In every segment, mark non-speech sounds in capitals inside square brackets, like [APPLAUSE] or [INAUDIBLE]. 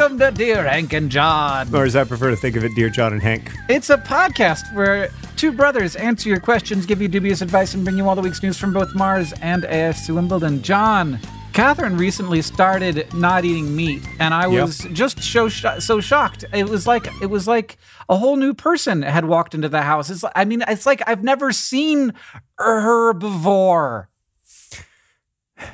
Welcome to Dear Hank and John. Or as I prefer to think of it, Dear John and Hank. It's a podcast where two brothers answer your questions, give you dubious advice, and bring you all the week's news from both Mars and AFC Wimbledon. John, Catherine recently started not eating meat, and I was yep. just so so shocked. It was like it was like a whole new person had walked into the house. It's I mean, it's like I've never seen her before.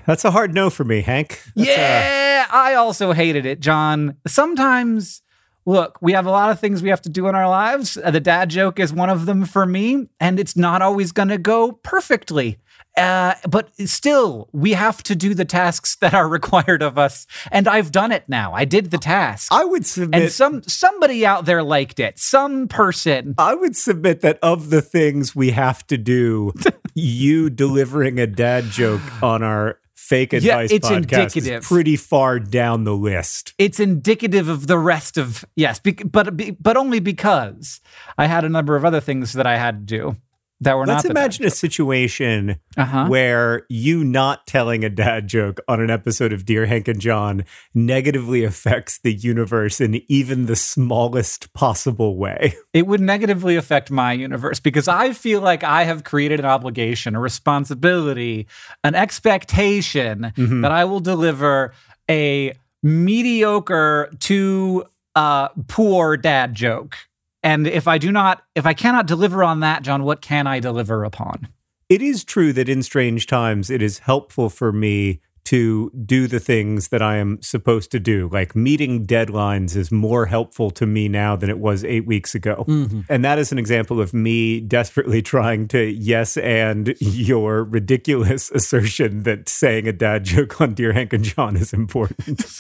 That's a hard no for me, Hank. That's yeah, a- I also hated it, John. Sometimes, look, we have a lot of things we have to do in our lives. Uh, the dad joke is one of them for me, and it's not always going to go perfectly. Uh, but still, we have to do the tasks that are [LAUGHS] required of us, and I've done it now. I did the task. I would submit, and some somebody out there liked it. Some person. I would submit that of the things we have to do, [LAUGHS] you delivering a dad joke on our fake advice yeah, it's indicative. pretty far down the list. It's indicative of the rest of yes, but but only because I had a number of other things that I had to do that were Let's not. Let's imagine a situation uh-huh. where you not telling a dad joke on an episode of Dear Hank and John negatively affects the universe in even the smallest possible way. [LAUGHS] It would negatively affect my universe because I feel like I have created an obligation, a responsibility, an expectation mm-hmm. that I will deliver a mediocre to uh, poor dad joke and if I do not, if I cannot deliver on that, John, what can I deliver upon? It is true that in strange times, it is helpful for me to do the things that I am supposed to do. Like meeting deadlines is more helpful to me now than it was eight weeks ago. Mm-hmm. And that is an example of me desperately [LAUGHS] trying to yes and your ridiculous [LAUGHS] assertion that saying a dad joke on Dear Hank and John is important. [LAUGHS]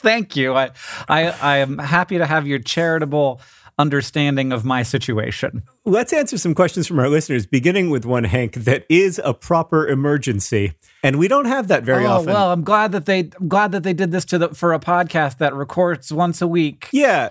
Thank you. I, I I am happy to have your charitable understanding of my situation. Let's answer some questions from our listeners, beginning with one, Hank, that is a proper emergency. And we don't have that very oh, often. Well, I'm glad that they I'm glad that they did this to the for a podcast that records once a week. Yeah.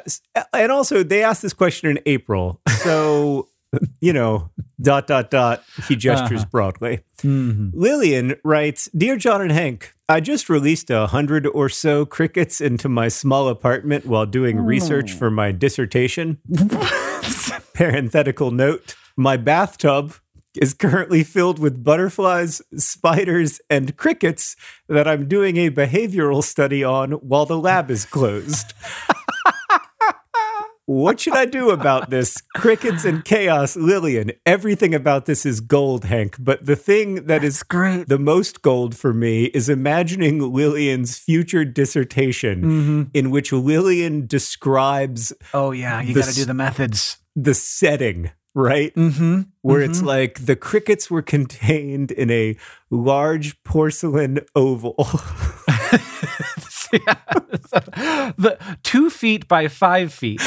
And also they asked this question in April. So [LAUGHS] you know, dot, dot, dot. He gestures uh-huh. broadly. Mm-hmm. Lillian writes Dear John and Hank, I just released a hundred or so crickets into my small apartment while doing oh. research for my dissertation. [LAUGHS] Parenthetical note My bathtub is currently filled with butterflies, spiders, and crickets that I'm doing a behavioral study on while the lab is closed. [LAUGHS] What should I do about this? Crickets and chaos, Lillian. Everything about this is gold, Hank. But the thing that is great. the most gold for me is imagining Lillian's future dissertation mm-hmm. in which Lillian describes. Oh, yeah, you got to do the methods. The setting right? Mm-hmm. Where mm-hmm. it's like the crickets were contained in a large porcelain oval. [LAUGHS] [LAUGHS] yeah. the two feet by five feet,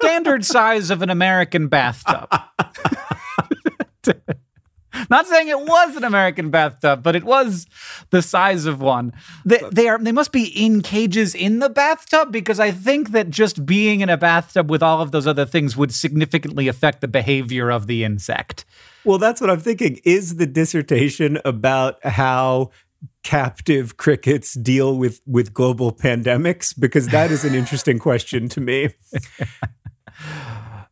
standard size of an American bathtub. [LAUGHS] Not saying it was an American bathtub, but it was the size of one. They, they are they must be in cages in the bathtub because I think that just being in a bathtub with all of those other things would significantly affect the behavior of the insect. Well, that's what I'm thinking. Is the dissertation about how captive crickets deal with with global pandemics because that is an interesting question to me. [LAUGHS]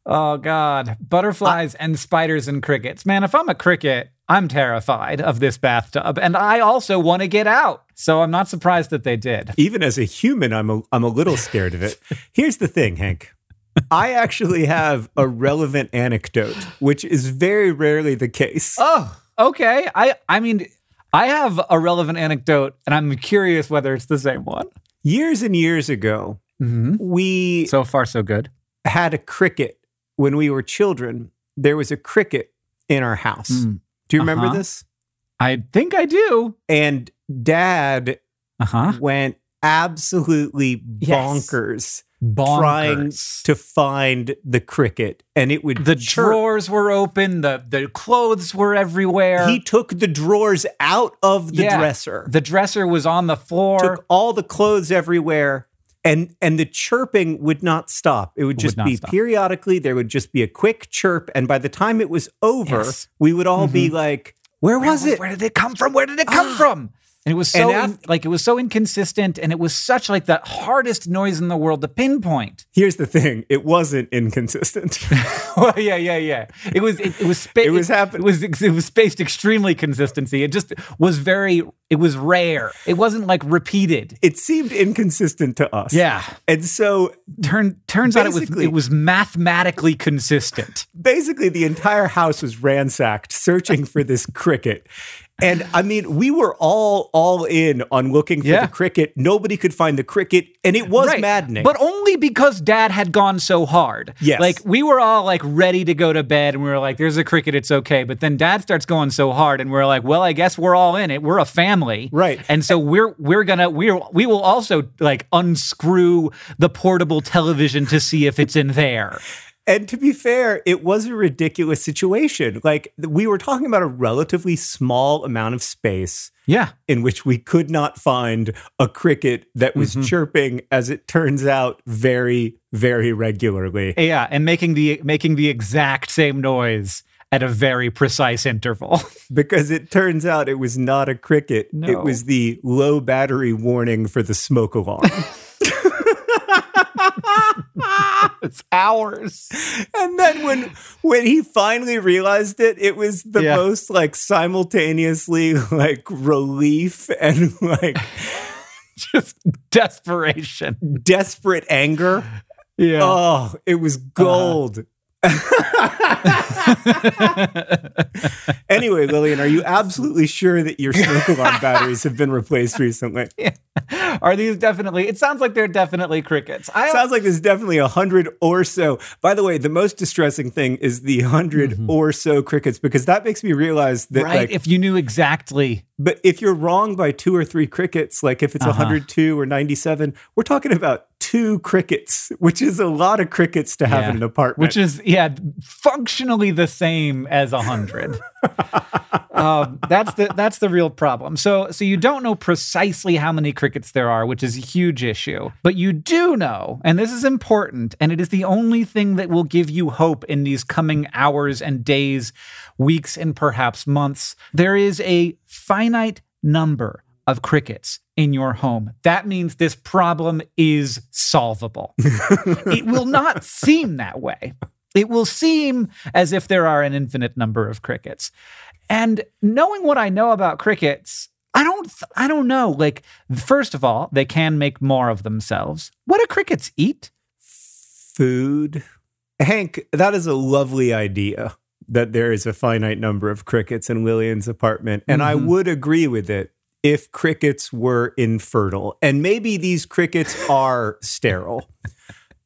Oh God, butterflies I, and spiders and crickets. Man, if I'm a cricket, I'm terrified of this bathtub, and I also want to get out. So I'm not surprised that they did. Even as a human, I'm a, I'm a little scared of it. Here's the thing, Hank. I actually have a relevant anecdote, which is very rarely the case. Oh, okay. I I mean, I have a relevant anecdote, and I'm curious whether it's the same one. Years and years ago, mm-hmm. we so far so good had a cricket when we were children, there was a cricket in our house. Mm. Do you remember uh-huh. this? I think I do. And dad uh-huh. went absolutely bonkers, yes. Bonkers, trying to find the cricket. And it would The chirp. drawers were open, the, the clothes were everywhere. He took the drawers out of the yeah. dresser. The dresser was on the floor. Took all the clothes everywhere and and the chirping would not stop it would just would be stop. periodically there would just be a quick chirp and by the time it was over yes. we would all mm-hmm. be like where, where was it where did it come from where did it come ah. from and it was so after, in, like it was so inconsistent and it was such like the hardest noise in the world to pinpoint. Here's the thing it wasn't inconsistent. [LAUGHS] Well yeah yeah yeah. It was it, it was spa- it was happening. it was it was spaced extremely consistency. It just was very it was rare. It wasn't like repeated. It seemed inconsistent to us. Yeah. And so turn, turns out it was it was mathematically consistent. Basically the entire house was ransacked searching for this cricket and I mean, we were all all in on looking for yeah. the cricket. Nobody could find the cricket, and it was right. maddening. But only because Dad had gone so hard. Yes, like we were all like ready to go to bed, and we were like, "There's a cricket, it's okay." But then Dad starts going so hard, and we're like, "Well, I guess we're all in it. We're a family, right?" And so we're we're gonna we're we will also like unscrew the portable television to see if it's in there. And to be fair, it was a ridiculous situation. Like we were talking about a relatively small amount of space. Yeah. In which we could not find a cricket that was mm-hmm. chirping, as it turns out, very, very regularly. Yeah, and making the making the exact same noise at a very precise interval. [LAUGHS] because it turns out it was not a cricket. No. It was the low battery warning for the smoke alarm. [LAUGHS] [LAUGHS] it's hours. And then when when he finally realized it, it was the yeah. most like simultaneously like relief and like [LAUGHS] just desperation. Desperate anger. Yeah. Oh, it was gold. Uh-huh. [LAUGHS] anyway, Lillian, are you absolutely sure that your smoke alarm [LAUGHS] batteries have been replaced recently? Yeah. Are these definitely? It sounds like they're definitely crickets. I, sounds like there's definitely a hundred or so. By the way, the most distressing thing is the 100 mm-hmm. or so crickets because that makes me realize that, right? Like, if you knew exactly but if you're wrong by two or three crickets, like if it's uh-huh. 102 or 97, we're talking about two crickets, which is a lot of crickets to have yeah. in an apartment. Which is, yeah, functionally the same as a 100. [LAUGHS] um, that's the that's the real problem. So so you don't know precisely how many crickets there are, which is a huge issue. But you do know, and this is important, and it is the only thing that will give you hope in these coming hours and days, weeks, and perhaps months. There is a finite number of crickets in your home. That means this problem is solvable. [LAUGHS] it will not seem that way. It will seem as if there are an infinite number of crickets. And knowing what I know about crickets, I don't I don't know. Like first of all, they can make more of themselves. What do crickets eat? Food. Hank, that is a lovely idea that there is a finite number of crickets in Lillian's apartment. And mm-hmm. I would agree with it if crickets were infertile. And maybe these crickets are sterile.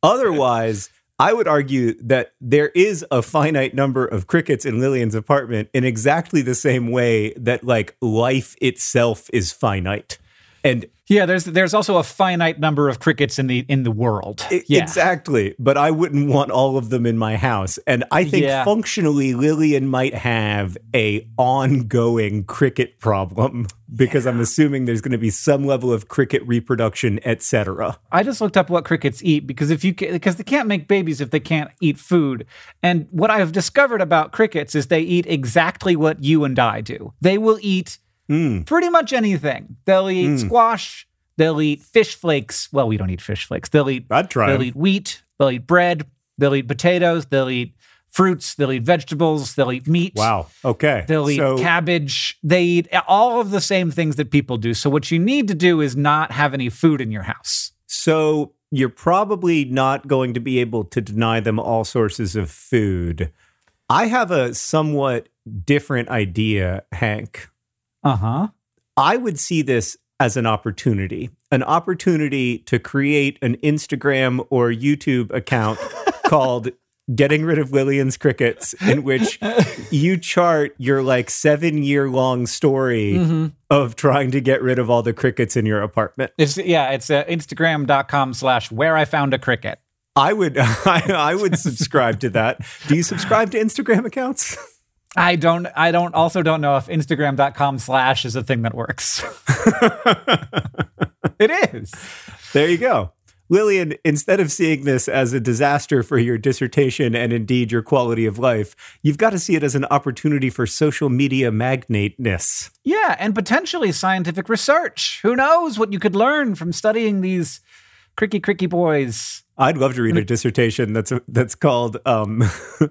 Otherwise, I would argue that there is a finite number of crickets in Lillian's apartment in exactly the same way that like life itself is finite. And Yeah, there's there's also a finite number of crickets in the in the world. Yeah. Exactly. But I wouldn't want all of them in my house. And I think Yeah. functionally Lillian might have a ongoing cricket problem [LAUGHS] because I'm assuming there's going to be some level of cricket reproduction, etc. I just looked up what crickets eat because if you ca- because they can't make babies if they can't eat food. And what I've discovered about crickets is they eat exactly what you and I do. They will eat Mm. pretty much anything. They'll eat mm. squash. They'll eat fish flakes. Well, we don't eat fish flakes. They'll eat. I'd try They'll 'em. eat wheat. They'll eat bread. They'll eat potatoes. They'll eat fruits. They'll eat vegetables. They'll eat meat. Wow. Okay. They'll eat so, cabbage. They eat all of the same things that people do. So what you need to do is not have any food in your house. So you're probably not going to be able to deny them all sources of food. I have a somewhat different idea, Hank. Uh huh. I would see this as an opportunity, an opportunity to create an Instagram or YouTube account [LAUGHS] called Getting Rid of Lillian's Crickets, in which you chart your like seven year long story of trying to get rid of all the crickets in your apartment. It's yeah, it's uh, Instagram.com slash where I found a cricket. I would [LAUGHS] I, I would subscribe to that. Do you subscribe to Instagram accounts? [LAUGHS] I don't I don't also don't know if Instagram.com slash is a thing that works. [LAUGHS] it is. There you go. Lillian, instead of seeing this as a disaster for your dissertation and indeed your quality of life, you've got to see it as an opportunity for social media magnateness. Yeah, and potentially scientific research. Who knows what you could learn from studying these cricky cricky boys. I'd love to read a dissertation that's that's called um,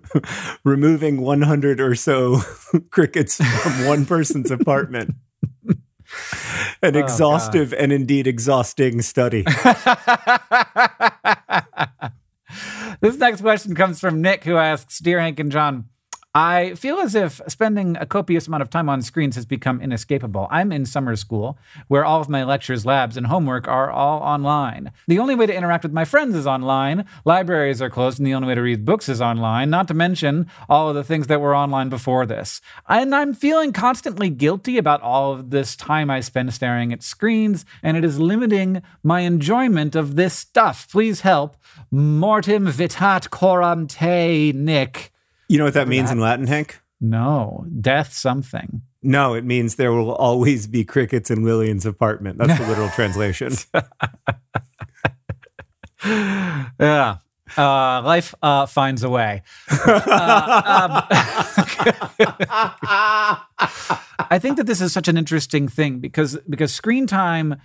[LAUGHS] "Removing 100 or so [LAUGHS] crickets from one person's apartment." [LAUGHS] An exhaustive and indeed exhausting study. This next question comes from Nick, who asks Dear Hank and John, I feel as if spending a copious amount of time on screens has become inescapable. I'm in summer school, where all of my lectures, labs, and homework are all online. The only way to interact with my friends is online. Libraries are closed, and the only way to read books is online, not to mention all of the things that were online before this. And I'm feeling constantly guilty about all of this time I spend staring at screens, and it is limiting my enjoyment of this stuff. Please help. Mortem vitat coram te, Nick. You know what that means in Latin, Hank? No, death something. No, it means there will always be crickets in Lillian's apartment. That's the literal [LAUGHS] translation. [LAUGHS] Yeah. Uh, life uh, finds a way. Uh, um, [LAUGHS] I think that this is such an interesting thing because because screen time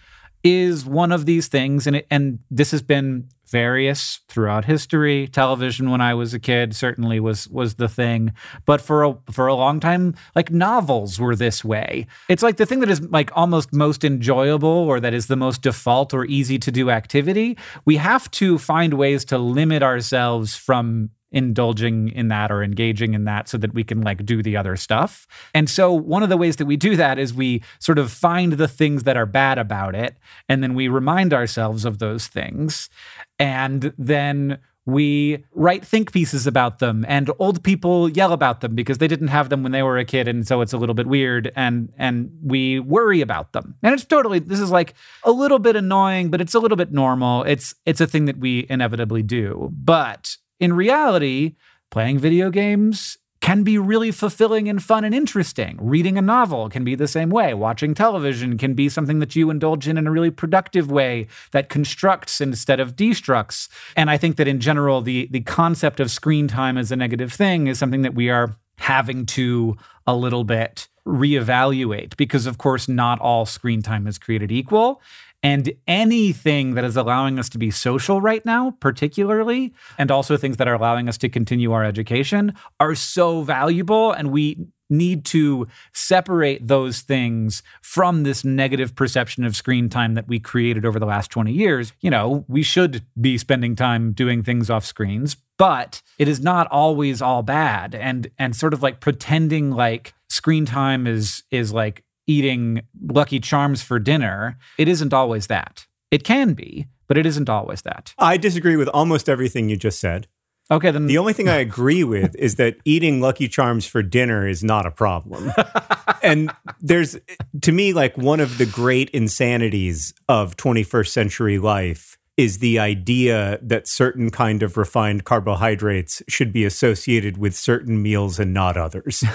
is one of these things, and it, and this has been various throughout history. Television, when I was a kid, certainly was was the thing, but for a for a long time, like novels were this way. It's like the thing that is like almost most enjoyable, or that is the most default or easy to do activity. We have to find ways to limit ourselves from indulging in that or engaging in that so that we can like do the other stuff. And so one of the ways that we do that is we sort of find the things that are bad about it and then we remind ourselves of those things. And then we write think pieces about them and old people yell about them because they didn't have them when they were a kid and so it's a little bit weird and and we worry about them. And it's totally this is like a little bit annoying but it's a little bit normal. It's it's a thing that we inevitably do. But in reality playing video games can be really fulfilling and fun and interesting. Reading a novel can be the same way. Watching television can be something that you indulge in in a really productive way that constructs instead of destructs. And I think that in general, the the concept of screen time as a negative thing is something that we are having to a little bit reevaluate because, of course, not all screen time is created equal. And anything that is allowing us to be social right now, particularly, and also things that are allowing us to continue our education, are so valuable. And we need to separate those things from this negative perception of screen time that we created over the last 20 years. You know, we should be spending time doing things off screens, but it is not always all bad. And and sort of like pretending like screen time is is like eating Lucky Charms for dinner, it isn't always that. It can be, but it isn't always that. I disagree with almost everything you just said. Okay, then The only thing I agree [LAUGHS] with is that eating Lucky Charms for dinner is not a problem. [LAUGHS] and there's, to me, like one of the great insanities of 21st century life is the idea that certain kind of refined carbohydrates should be associated with certain meals and not others. [LAUGHS]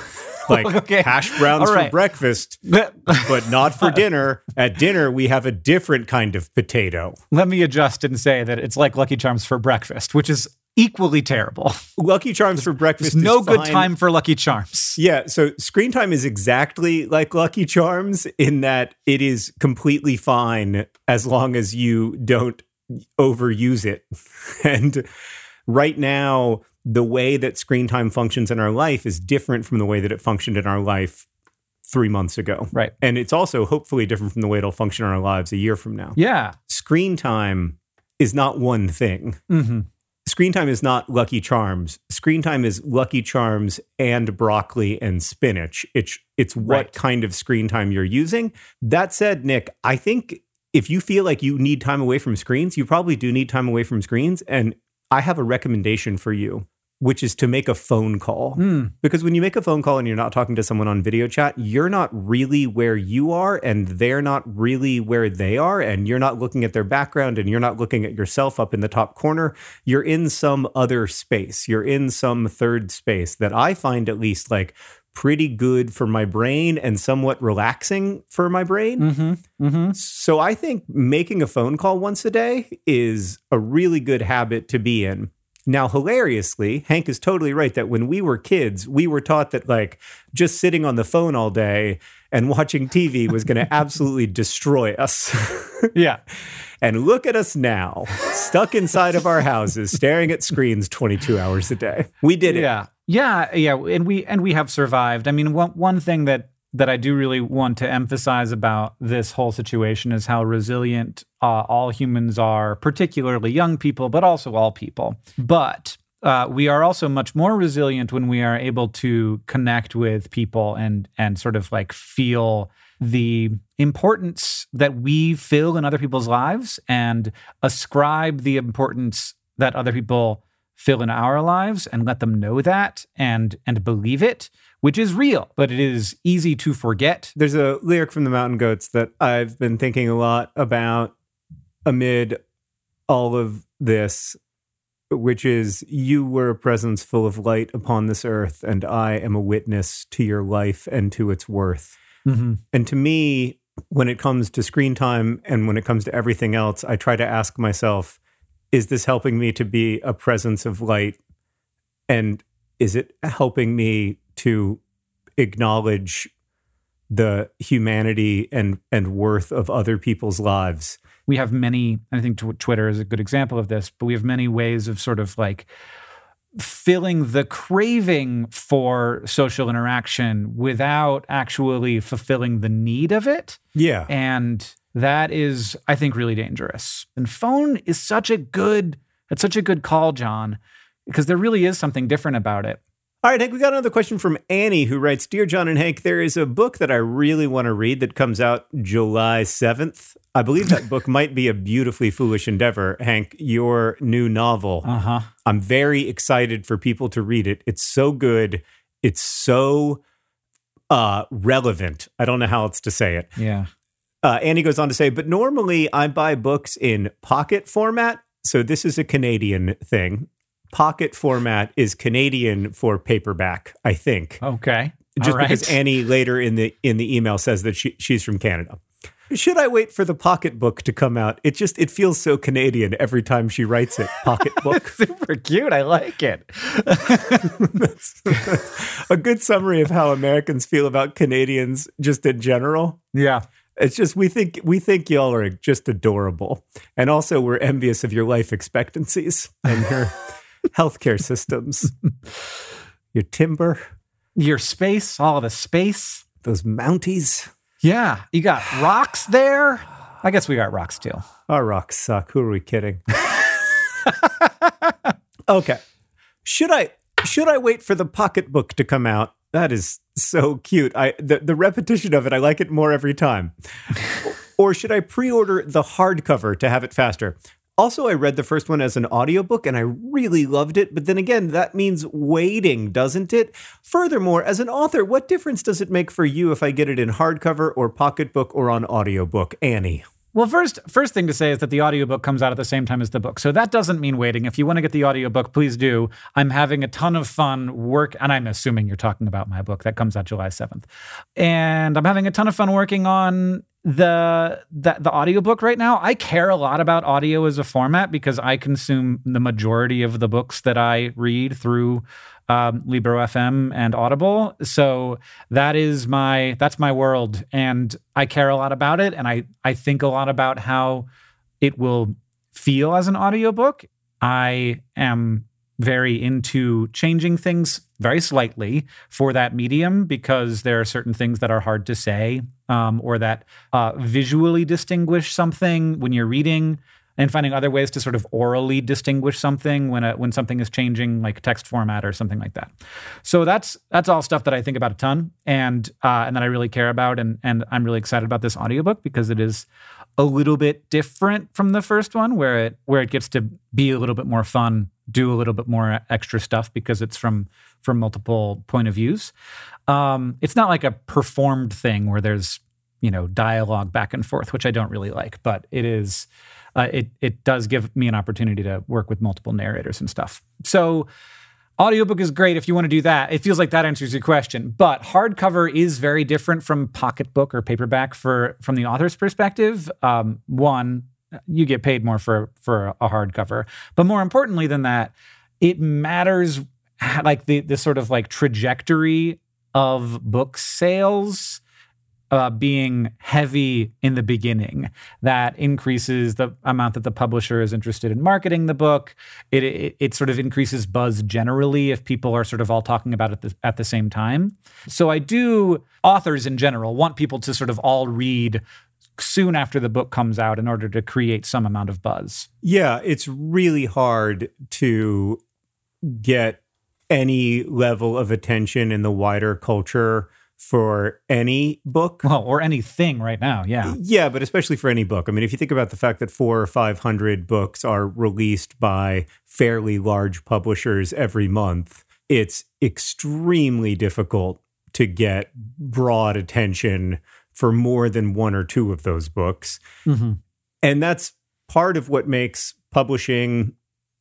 [LAUGHS] like Okay. hash browns right. for breakfast, [LAUGHS] but not for dinner. At dinner, we have a different kind of potato. let me adjust and say that it's like Lucky Charms for breakfast, which is equally terrible. Lucky Charms for breakfast There's no good time for Lucky Charms. Yeah, so screen time is exactly like Lucky Charms in that it is completely fine as long as you don't overuse it. [LAUGHS] And right now, the way that screen time functions in our life is different from the way that it functioned in our life three months ago. Right. And it's also hopefully different from the way it'll function in our lives a year from now. Yeah. Screen time is not one thing hmm screen time is not lucky charms screen time is lucky charms and broccoli and spinach it's it's what Right. kind of screen time you're using that said nick i think if you feel like you need time away from screens you probably do need time away from screens and i have a recommendation for you which is to make a phone call Mm. because when you make a phone call and you're not talking to someone on video chat, you're not really where you are and they're not really where they are. And you're not looking at their background and you're not looking at yourself up in the top corner. You're in some other space. You're in some third space that I find at least like pretty good for my brain and somewhat relaxing for my brain. Mm-hmm. Mm-hmm. So I think making a phone call once a day is a really good habit to be in. Now, hilariously, Hank is totally right that when we were kids, we were taught that like just sitting on the phone all day and watching TV was going [LAUGHS] to absolutely destroy us. [LAUGHS] Yeah. and look at us now, stuck inside of our houses, staring at screens 22 hours a day. We did it. Yeah. Yeah. Yeah. And we and we have survived. I mean, one one thing that that I do really want to emphasize about this whole situation is how resilient uh, all humans are, particularly young people, but also all people. But uh, we are also much more resilient when we are able to connect with people and and sort of like feel the importance that we fill in other people's lives and ascribe the importance that other people fill in our lives and let them know that and and believe it which is real but it is easy to forget There's a lyric from the Mountain Goats that I've been thinking a lot about amid all of this, which is You were a presence full of light upon this earth, and I am a witness to your life and to its worth. Mm-hmm. And to me, when it comes to screen time and when it comes to everything else, I try to ask myself, is this helping me to be a presence of light? And is it helping me to acknowledge the humanity and, and worth of other people's lives? we have many i think tw- twitter is a good example of this but we have many ways of sort of like filling the craving for social interaction without actually fulfilling the need of it Yeah. and that is i think really dangerous and phone is such a good it's such a good call john because there really is something different about it All right, Hank, we got another question from Annie who writes Dear John and Hank, there is a book that I really want to read that comes out July 7th. I believe that book [LAUGHS] might be a beautifully foolish endeavor. Hank, your new novel. uh-huh I'm very excited for people to read it. It's so good. It's so uh, relevant. I don't know how else to say it. yeah Uh, Annie goes on to say, but normally I buy books in pocket format. So this is a Canadian thing. Pocket format is Canadian for paperback, I think. okay Just right. because Annie later in the in the email says that she, she's from Canada. Should I wait for the pocketbook to come out? It just it feels so Canadian every time she writes it. Pocketbook. [LAUGHS] super cute i like it [LAUGHS] that's, that's a good summary of how Americans feel about Canadians just in general. yeah It's just we think we think y'all are just adorable, and also we're envious of your life expectancies and your healthcare systems, [LAUGHS] your timber, your space all the space those Mounties. Yeah, you got rocks there. I guess we got rocks too. Our rocks suck. Who are we kidding? [LAUGHS] okay, should I should I wait for the pocketbook to come out? That is so cute. I the, the repetition of it, I like it more every time. [LAUGHS] or should I pre-order the hardcover to have it faster? Also, I read the first one as an audiobook and I really loved it. But then again, that means waiting, doesn't it? Furthermore, as an author, what difference does it make for you if I get it in hardcover or pocketbook or on audiobook? Annie. Well, first first thing to say is that the audiobook comes out at the same time as the book. So that doesn't mean waiting. If you want to get the audiobook, please do. I'm having a ton of fun work and I'm assuming you're talking about my book that comes out July 7th. And I'm having a ton of fun working on the the the audiobook right now i care a lot about audio as a format because i consume the majority of the books that i read through um, libro fm and audible. So that is my that's my world and i care a lot about it. And i i think a lot about how it will feel as an audiobook. I am very into changing things very slightly for that medium because there are certain things that are hard to say um, or that uh, visually distinguish something when you're reading and finding other ways to sort of orally distinguish something when a, when something is changing like text format or something like that. So that's that's all stuff that I think about a ton and uh, and that I really care about and and I'm really excited about this audiobook because it is a little bit different from the first one where it where it gets to be a little bit more fun, do a little bit more extra stuff because it's from from multiple point of views. Um, it's not like a performed thing where there's you know dialogue back and forth, which I don't really like, but it is. Uh, it it does give me an opportunity to work with multiple narrators and stuff. So audiobook is great if you want to do that. It feels like that answers your question. But hardcover is very different from pocketbook or paperback for from the author's perspective. Um, one, you get paid more for for a hardcover, but more importantly than that, it matters like the the sort of like trajectory of book sales uh, being heavy in the beginning. That increases the amount that the publisher is interested in marketing the book. It, it, it sort of increases buzz generally if people are sort of all talking about it the, at the same time. So I do, authors in general, want people to sort of all read soon after the book comes out in order to create some amount of buzz. Yeah, it's really hard to get any level of attention in the wider culture for any book. Well, or anything right now, yeah. Yeah, but especially for any book. I mean, if you think about the fact that four or 500 books are released by fairly large publishers every month, it's extremely difficult to get broad attention for more than one or two of those books. Mm-hmm. And that's part of what makes publishing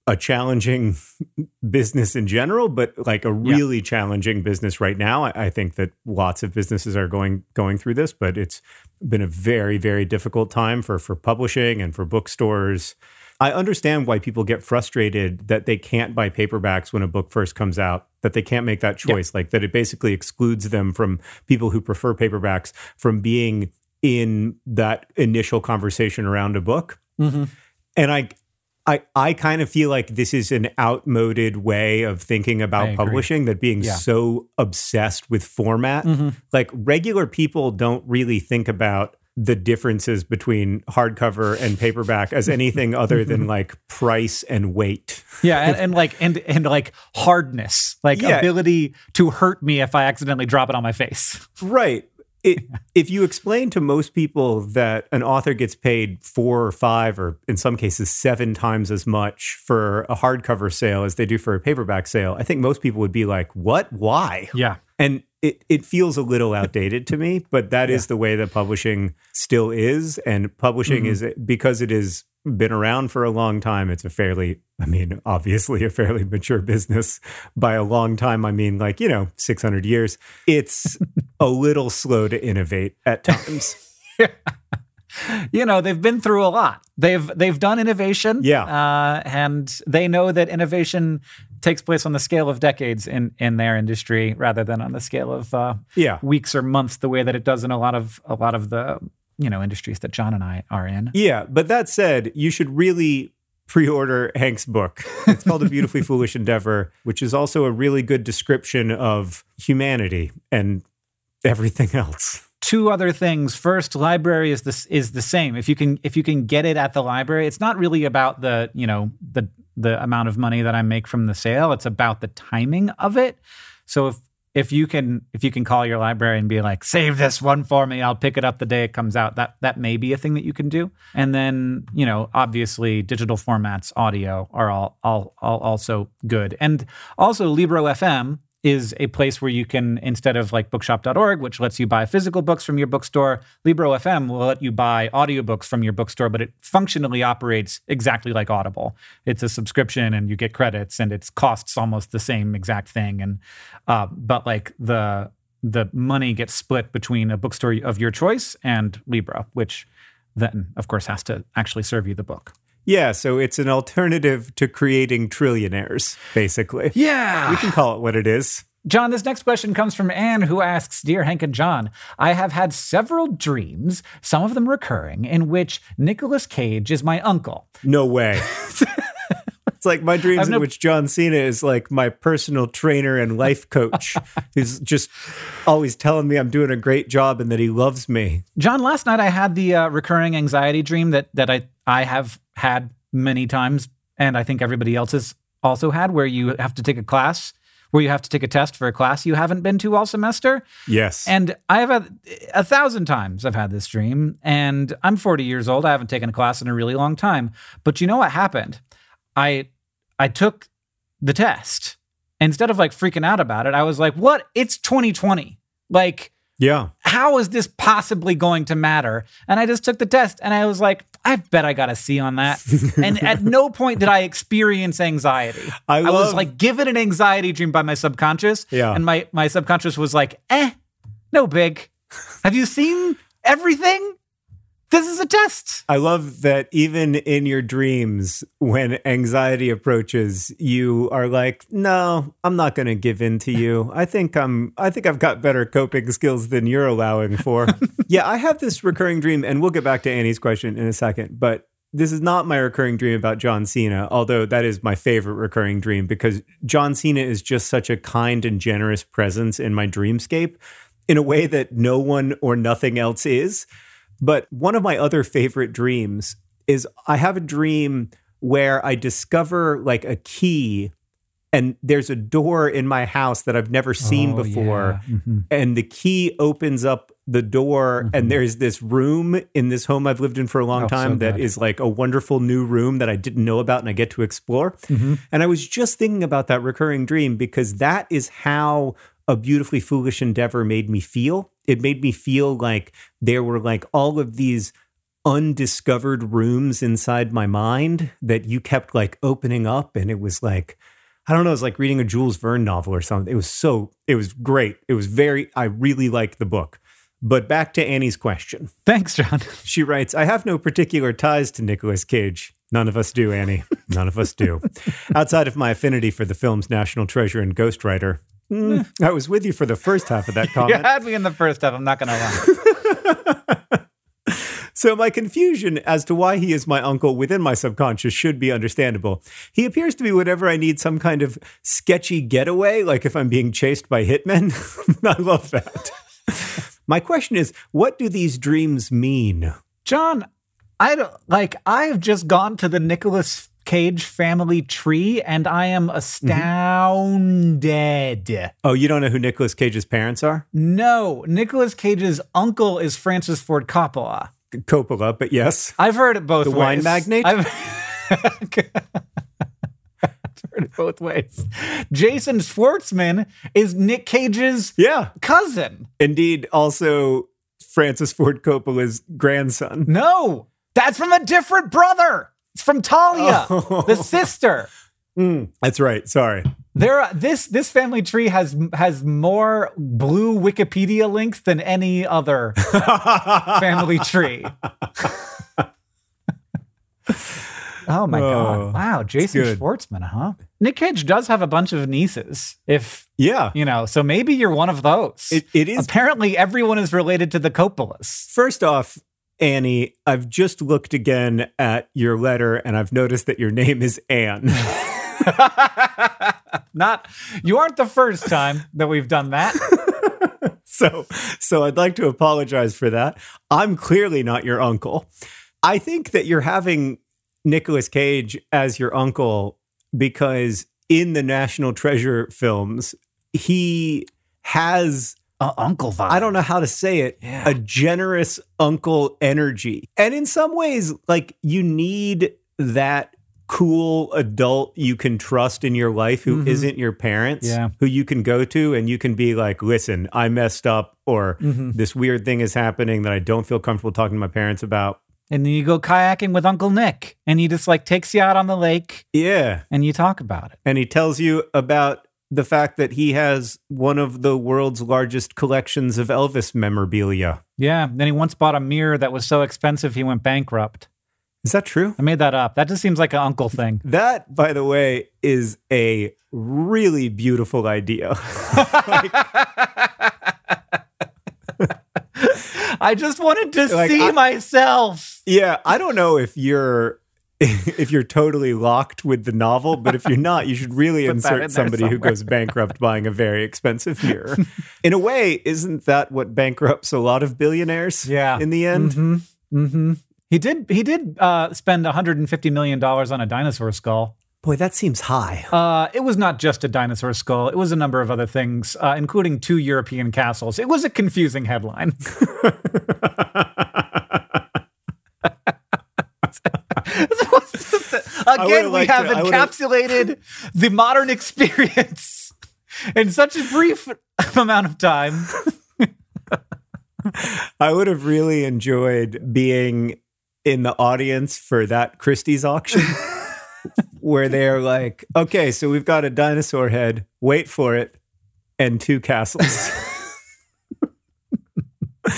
a challenging [LAUGHS] business in general, but like a really yeah. challenging business right now. I, I, think that lots of businesses are going going through this, but it's been a very very difficult time for for publishing and for bookstores. I understand why people get frustrated that they can't buy paperbacks when a book first comes out, that they can't make that choice, yeah. like that it basically excludes them from people who prefer paperbacks from being in that initial conversation around a book. Mm-hmm. And I I, I kind of feel like this is an outmoded way of thinking about publishing that being yeah. so obsessed with format. Mm-hmm. Like regular people don't really think about the differences between hardcover and paperback as anything other than [LAUGHS] like price and weight. Yeah, and, and like and and like hardness, like yeah. ability to hurt me if I accidentally drop it on my face. Right it, [LAUGHS] if you explain to most people that an author gets paid four or five, or in some cases seven times as much for a hardcover sale as they do for a paperback sale, I think most people would be like, "What? Why?" Yeah, and it it feels a little outdated to me, but that yeah. is the way that publishing still is, and publishing mm-hmm. is because it has been around for a long time. It's a fairly, I mean, obviously a fairly mature business. By a long time, I mean like, you know, 600 years. It's [LAUGHS] a little slow to innovate at times. [LAUGHS] you know, they've been through a lot. They've they've done innovation. Yeah. Uh, and they know that innovation takes place on the scale of decades in in their industry rather than on the scale of uh, yeah. weeks or months the way that it does in a lot of a lot of the you know industries that John and I are in. Yeah, but that said, you should really pre-order Hank's book. It's called A Beautifully [LAUGHS] Foolish Endeavor, which is also a really good description of humanity and everything else. Two other things. First, library is this is the same. If you can if you can get it at the library, it's not really about the, you know, the the amount of money that I make from the sale. It's about the timing of it. So if if you can if you can call your library and be like save this one for me i'll pick it up the day it comes out that that may be a thing that you can do and then you know obviously digital formats audio are all all, all also good and also libro fm is a place where you can, instead of like bookshop.org, which lets you buy physical books from your bookstore, Libro FM will let you buy audiobooks from your bookstore, but it functionally operates exactly like Audible. It's a subscription and you get credits and it costs almost the same exact thing. And, uh, but like the, the money gets split between a bookstore of your choice and Libro, which then, of course, has to actually serve you the book. Yeah, so it's an alternative to creating trillionaires, basically. Yeah. We can call it what it is. John, this next question comes from Anne, who asks Dear Hank and John, I have had several dreams, some of them recurring, in which Nicolas Cage is my uncle. No way. [LAUGHS] It's like my dreams no- in which John Cena is like my personal trainer and life coach [LAUGHS] who's just always telling me I'm doing a great job and that he loves me. John, last night I had the uh, recurring anxiety dream that, that I, I have had many times, and I think everybody else has also had, where you have to take a class, where you have to take a test for a class you haven't been to all semester. Yes. And I have had a thousand times I've had this dream, and I'm 40 years old. I haven't taken a class in a really long time. But you know what happened? I I took the test. Instead of like freaking out about it, I was like, what? It's 2020. Like, yeah. How is this possibly going to matter? And I just took the test and I was like, I bet I got a C on that. [LAUGHS] and at no point did I experience anxiety. I was like given an anxiety dream by my subconscious. Yeah. And my, my subconscious was like, eh, no big. Have you seen everything? This is a test. I love that even in your dreams, when anxiety approaches, you are like, "No, I'm not going to give in to you. I think I'm. I think I've got better coping skills than you're allowing for." [LAUGHS] yeah, I have this recurring dream, and we'll get back to Annie's question in a second. But this is not my recurring dream about John Cena, although that is my favorite recurring dream because John Cena is just such a kind and generous presence in my dreamscape in a way that no one or nothing else is. But one of my other favorite dreams is I have a dream where I discover like a key and there's a door in my house that I've never seen Oh, before. yeah. Mhm. And the key opens up the door, and there's this room in this home I've lived in for a long Mm-hmm. Oh, so time that good. is like a wonderful new room that I didn't know about and I get to explore. Mm-hmm. And I was just thinking about that recurring dream because that is how a beautifully foolish endeavor made me feel. It made me feel like there were like all of these undiscovered rooms inside my mind that you kept like opening up. And it was like, I don't know, it was like reading a Jules Verne novel or something. It was so, it was great. It was very, I really liked the book. But back to Annie's question. Thanks, John. [LAUGHS] She writes, I have no particular ties to Nicolas Cage. None of us do, Annie. None of us do. [LAUGHS] Outside of my affinity for the film's national treasure and Ghost Rider. Mm, [LAUGHS] I was with you for the first half of that [LAUGHS] comment. You had me in the first half. I'm not going to lie. [LAUGHS] So my confusion as to why he is my uncle within my subconscious should be understandable. He appears to be whenever I need some kind of sketchy getaway, like if I'm being chased by hitmen. I love that. My question is, what do these dreams mean? John, I don't like I've just gone to the Nicolas Cage family tree and I am mm-hmm. astounded. Oh, you don't know who Nicolas Cage's parents are? No, Nicolas Cage's uncle is Francis Ford Coppola. Coppola, but yes. I've heard it both The ways. wine magnate? I've [LAUGHS] I've heard it both ways. Jason Schwartzman is Nick Cage's Yeah. cousin. Indeed, also Francis Ford Coppola's grandson. No, that's from a different brother. It's from Talia, [LAUGHS] Oh. the sister. Mm, that's right. Sorry. There, are, this this family tree has has more blue Wikipedia links than any other [LAUGHS] family tree. [LAUGHS] oh my Oh, god! Wow, Jason. Schwartzman, huh? Nick Cage does have a bunch of nieces. If yeah. you know, so maybe you're one of those. It, it is Apparently, everyone is related to the Coppolas. First off, Annie, I've just looked again at your letter and I've noticed that your name is Anne. [LAUGHS] [LAUGHS] Not you aren't the first time that we've done that. [LAUGHS] so, so I'd like to apologize for that. I'm clearly not your uncle. I think that you're having Nicolas Cage as your uncle because in the National Treasure films, he has Uh, uncle vibe. I don't know how to say it, Yeah. a generous uncle energy. And in some ways, like you need that cool adult you can trust in your life who Mhm. not your parents, Yeah. who you can go to and you can be like, listen, I messed up, or Mhm. this weird thing is happening that I don't feel comfortable talking to my parents about. And then you go kayaking with Uncle Nick, and he just like takes you out on the lake, Yeah. and you talk about it. And he tells you about the fact that he has one of the world's largest collections of Elvis memorabilia. Yeah. Then he once bought a mirror that was so expensive he went bankrupt. Is that true? I made that up. That just seems like an uncle thing. [LAUGHS] That, by the way, is a really beautiful idea. [LAUGHS] [LAUGHS] I just wanted to Like, see I- myself. yeah, I don't know if you're [LAUGHS] if you're totally locked with the novel, but if you're not, you should really [LAUGHS] that in insert somebody who goes bankrupt buying a very expensive mirror. [LAUGHS] In a way, isn't that what bankrupts a lot of billionaires? Yeah. In the end, hmm hmm He did. He did uh, spend 150 million dollars on a dinosaur skull. boy, that seems high. Uh, it was not just a dinosaur skull. It was a number of other things, uh, including two European castles. It was a confusing headline. Again, we have to- encapsulated the modern experience in such a brief amount of time. [LAUGHS] I would have really enjoyed being in the audience for that Christie's auction [LAUGHS] where they're like, okay, so we've got a dinosaur head, wait for it, and two castles. [LAUGHS]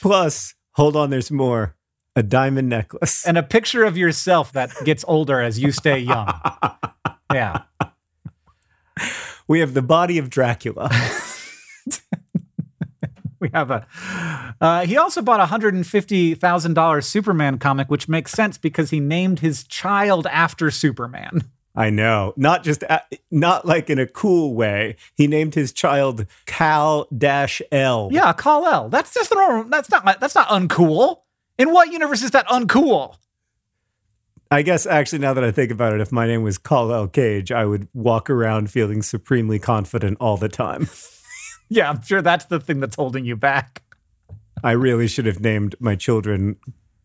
Plus, hold on, there's more a diamond necklace. and a picture of yourself that gets older as you stay young. [LAUGHS] Yeah. we have the body of Dracula. [LAUGHS] We have a. Uh, he also bought a hundred and fifty thousand dollars Superman comic, which makes sense because he named his child after Superman. I know. Not just, a- not like in a cool way. He named his child Cal Dash L. Yeah, Kal-El. That's just the normal. That's not. That's not uncool. In what universe is that uncool? I guess actually, now that I think about it, if my name was Kal-El Cage, I would walk around feeling supremely confident all the time. [LAUGHS] Yeah, I'm sure that's the thing that's holding you back. I really should have named my children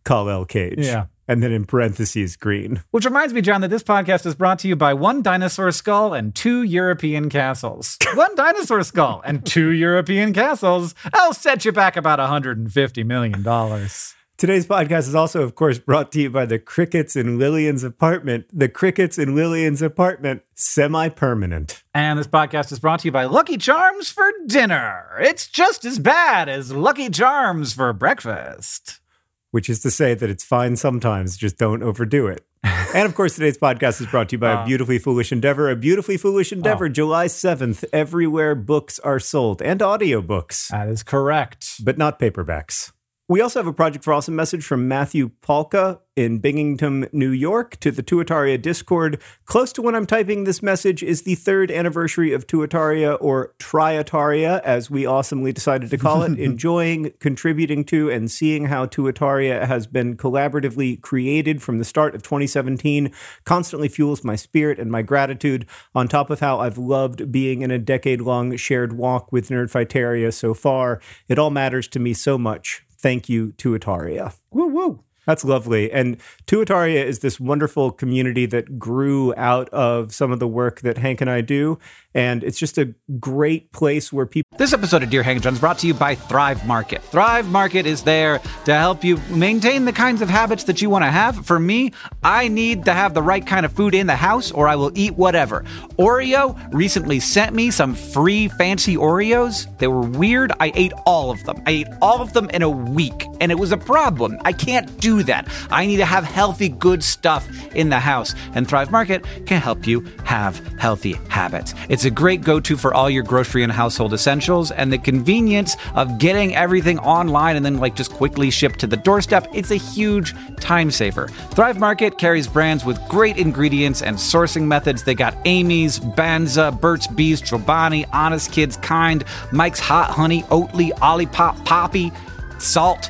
Kal-El Cage. Yeah. And then in parentheses, green. Which reminds me, John, that this podcast is brought to you by one dinosaur skull and two European castles. [LAUGHS] one dinosaur skull and two European castles. I'll set you back about $150 million. Today's podcast is also, of course, brought to you by the Crickets in Lillian's apartment. The Crickets in Lillian's apartment, semi permanent. And this podcast is brought to you by Lucky Charms for dinner. It's just as bad as Lucky Charms for breakfast. which is to say that it's fine sometimes, just don't overdo it. [LAUGHS] and of course, today's podcast is brought to you by Uh. A Beautifully Foolish Endeavor. A Beautifully Foolish Endeavor, July 7th, everywhere books are sold, and audiobooks, That is correct. but not paperbacks. We also have a Project for Awesome message from Matthew Polka in Binghamton, New York, to the Tuataria Discord. Close to when I'm typing this message is the third anniversary of Tuataria, or Triataria, as we awesomely decided to call it. [LAUGHS] Enjoying, contributing to, and seeing how Tuataria has been collaboratively created from the start of 2017 constantly fuels my spirit and my gratitude, on top of how I've loved being in a decade long shared walk with Nerdfighteria so far. It all matters to me so much. Thank you, Tuataria. Woo woo. That's lovely. And Tuataria is this wonderful community that grew out of some of the work that Hank and I do. And it's just a great place where people This episode of Dear and John is brought to you by Thrive Market. Thrive Market is there to help you maintain the kinds of habits that you want to have. For me, I need to have the right kind of food in the house or I will eat whatever. Oreo recently sent me some free fancy Oreos. They were weird. I ate all of them. I ate all of them in a week and it was a problem. I can't do that. I need to have healthy, good stuff in the house. And Thrive Market can help you have healthy habits. It's a great go to for all your grocery and household essentials and the convenience of getting everything online and then like just quickly shipped to the doorstep. It's a huge time saver. Thrive Market carries brands with great ingredients and sourcing methods. They got Amy's, Banza, Burt's Bees, Chobani, Honest Kids, Kind, Mike's Hot Honey, Oatly, Olipop, Poppy, Saalt.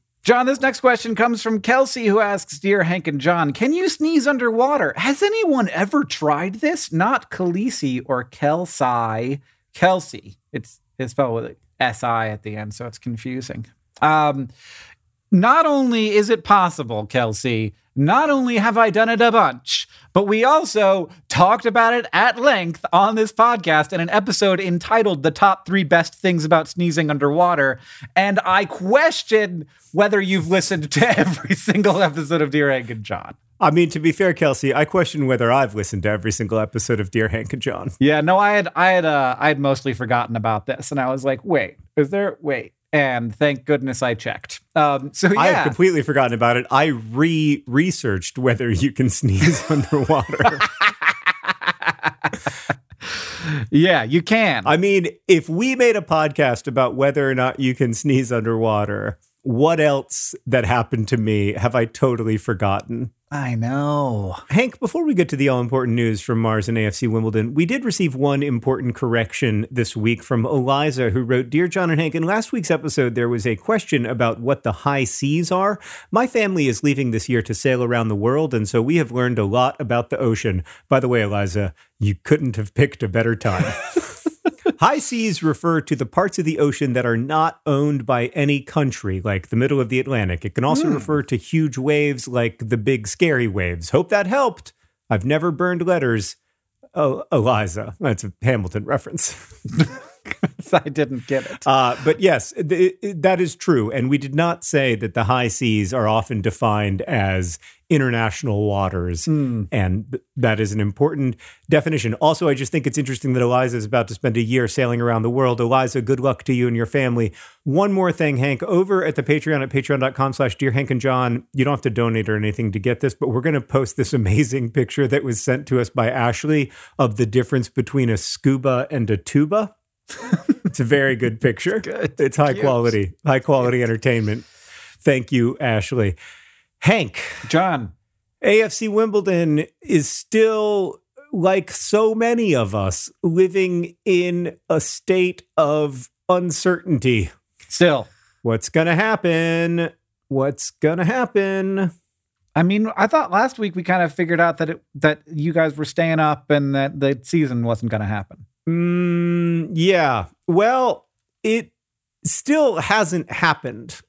John, this next question comes from Kelsey, who asks Dear Hank and John, can you sneeze underwater? Has anyone ever tried this? Not Khaleesi or Kelsey. Kelsey. It's, it's spelled with S-I at the end, so it's confusing. Um, not only is it possible, Kelsey, not only have I done it a bunch, but we also talked about it at length on this podcast in an episode entitled The Top Three Best Things About Sneezing Underwater. And I question whether you've listened to [LAUGHS] every single episode of Dear Hank and John. I mean, to be fair, Kelsey, I question whether I've listened to every single episode of Dear Hank and John. Yeah, no, I had I had uh I had mostly forgotten about this, and I was like, wait, is there wait? And thank goodness I checked. Um, so yeah, I had completely forgotten about it. I re researched whether you can sneeze [LAUGHS] underwater. yeah, you can. I mean, if we made a podcast about whether or not you can sneeze underwater, what else that happened to me have I totally forgotten? I know. Hank, before we get to the all important news from Mars and AFC Wimbledon, we did receive one important correction this week from Eliza, who wrote Dear John and Hank, in last week's episode, there was a question about what the high seas are. My family is leaving this year to sail around the world, and so we have learned a lot about the ocean. By the way, Eliza, you couldn't have picked a better time. [LAUGHS] High seas refer to the parts of the ocean that are not owned by any country, like the middle of the Atlantic. It can also Hmm. refer to huge waves like the big scary waves. Hope that helped. I've never burned letters. Oh, Eliza. That's a Hamilton reference. [LAUGHS] [LAUGHS] I didn't get it. Uh, but yes, th- that is true. And we did not say that the high seas are often defined as international waters. And th- that is an important definition. Also, I just think it's interesting that Eliza is about to spend a year sailing around the world. Eliza, good luck to you and your family. One more thing, Hank, over at the Patreon at patreon.com slash dear Hank and John, you don't have to donate or anything to get this, but we're going to post this [LAUGHS] amazing picture that was sent to us by Ashley of the difference between a scuba and a tuba. It's a very good picture. It's, good. high Cute. quality, high quality entertainment. Thank you, Ashley. Hank, John. AFC Wimbledon is still like so many of us living in a state of uncertainty. Still. What's going to happen? What's going to happen? I mean, I thought last week we kind of figured out that it that you guys were staying up and that the season wasn't going to happen. Mm, yeah. Well, it still hasn't happened.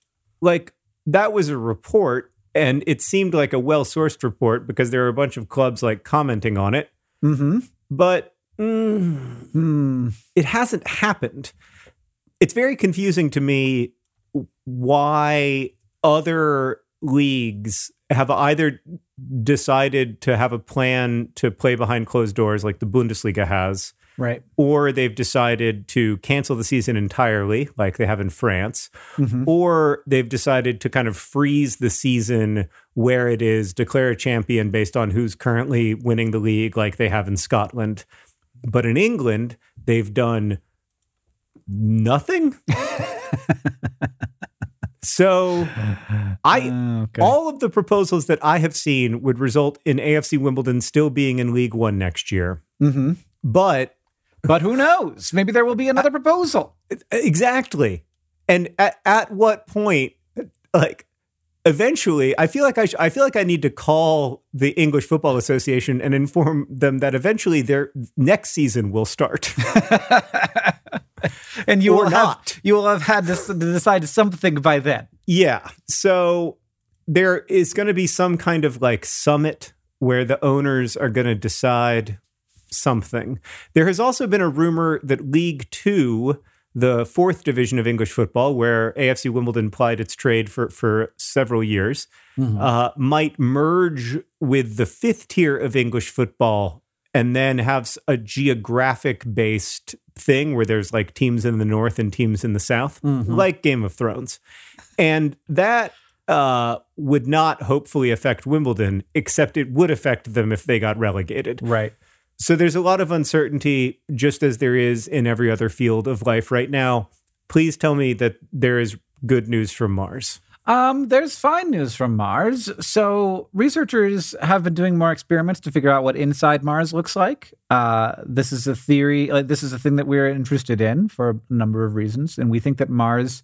Like, that was a report, and it seemed like a well sourced report because there were a bunch of clubs like commenting on it. Mm-hmm. But mm, Hmm. it hasn't happened. It's very confusing to me why other leagues have either decided to have a plan to play behind closed doors like the Bundesliga has, Right. or they've decided to cancel the season entirely, like they have in France, Mhm. or they've decided to kind of freeze the season where it is, declare a champion based on who's currently winning the league, like they have in Scotland. But in England, they've done nothing. [LAUGHS] so I Uh, okay. all of the proposals that I have seen would result in AFC Wimbledon still being in League One next year. mm-hmm. But But who knows? Maybe there will be another proposal. Exactly. And at, at what point, like, eventually, I feel like I, sh- I feel like I need to call the English Football Association and inform them that eventually their next season will start. [LAUGHS] and you Or will not. have you will have had to, to decide something by then. yeah. So there is going to be some kind of like summit where the owners are going to decide something. There has also been a rumor that League Two, the fourth division of English football, where AFC Wimbledon plied its trade for, for several years, uh, might merge with the fifth tier of English football and then have a geographic based thing where there's like teams in the north and teams in the south, like Game of Thrones. And that uh, would not hopefully affect Wimbledon, except it would affect them if they got relegated. Right. So there's a lot of uncertainty, just as there is in every other field of life right now. Please tell me that there is good news from Mars. Um, there's fine news from Mars. So researchers have been doing more experiments to figure out what inside Mars looks like. Uh, this is a theory. Like this is a thing that we're interested in for a number of reasons, and we think that Mars,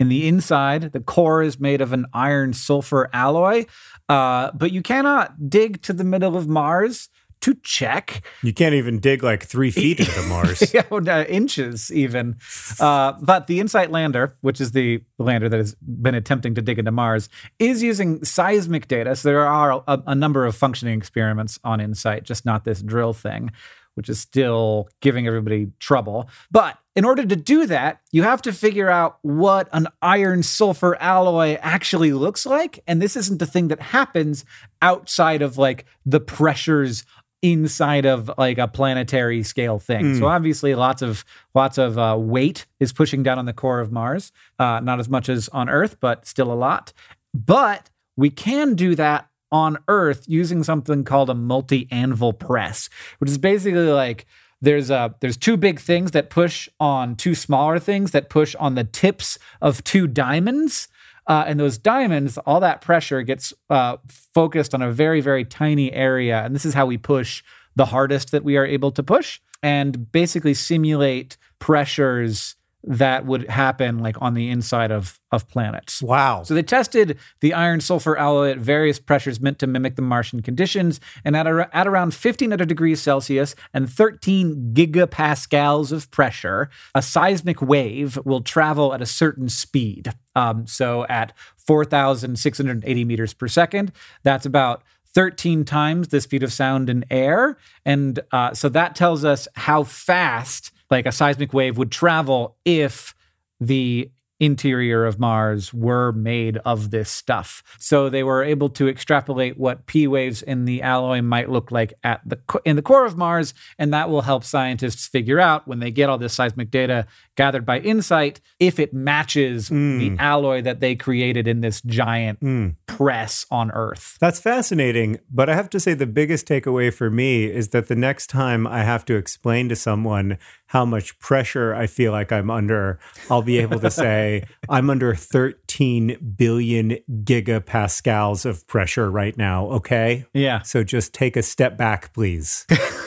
in the inside, the core is made of an iron sulfur alloy. Uh, but you cannot dig to the middle of Mars to check You can't even dig like three feet into [LAUGHS] Mars. yeah, uh, inches even. Uh, but the InSight lander, which is the lander that has been attempting to dig into Mars, is using seismic data. So there are a, a number of functioning experiments on InSight, just not this drill thing, which is still giving everybody trouble. But in order to do that, you have to figure out what an iron sulfur alloy actually looks like. And this isn't a thing that happens outside of like the pressures inside of like a planetary scale thing. So obviously, lots of lots of uh, weight is pushing down on the core of Mars. Uh, not as much as on Earth, but still a lot. But we can do that on Earth using something called a multi-anvil press, which is basically like there's uh there's two big things that push on two smaller things that push on the tips of two diamonds. Uh, and those diamonds, all that pressure gets uh, focused on a very, very tiny area. And this is how we push the hardest that we are able to push and basically simulate pressures that would happen like on the inside of, of planets. Wow. So they tested the iron sulfur alloy at various pressures meant to mimic the Martian conditions, and at, ar- at around 1500 degrees Celsius and 13 gigapascals of pressure, a seismic wave will travel at a certain speed. Um, so at 4,680 meters per second, that's about 13 times the speed of sound in air. And uh, so that tells us how fast like a seismic wave would travel if the interior of Mars were made of this stuff. So they were able to extrapolate what P waves in the alloy might look like at the in the core of Mars and that will help scientists figure out when they get all this seismic data gathered by InSight if it matches the hmm. alloy that they created in this giant hmm. press on Earth. That's fascinating. But I have to say, the biggest takeaway for me is that the next time I have to explain to someone how much pressure I feel like I'm under, I'll be able to say, [LAUGHS] I'm under 13 billion gigapascals of pressure right now. Okay. Yeah. So just take a step back, please. [LAUGHS]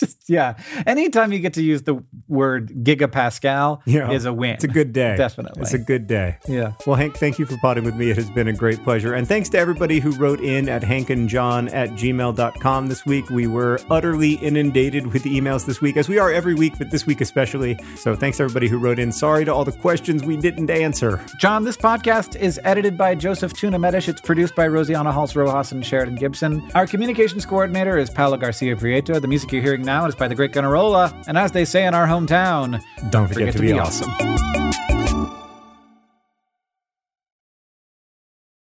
Just yeah. Anytime you get to use the word gigapascal know, is a win. It's a good day. Definitely. It's a good day. Yeah. Well, Hank, thank you for potting with me. It has been a great pleasure. And thanks to everybody who wrote in at hankandjohn at gmail.com this week. We were utterly inundated with emails this week, as we are every week, but this week especially. So thanks to everybody who wrote in. Sorry to all the questions we didn't answer. John, this podcast is edited by Joseph Tuna Medish. It's produced by Rosianna Halse Rojas and Sheridan Gibson. Our communications coordinator is Paula Garcia Prieto. The music you're hearing now is by the great Gunnarolla. And as they say in our hometown, Don't forget, to, be, awesome.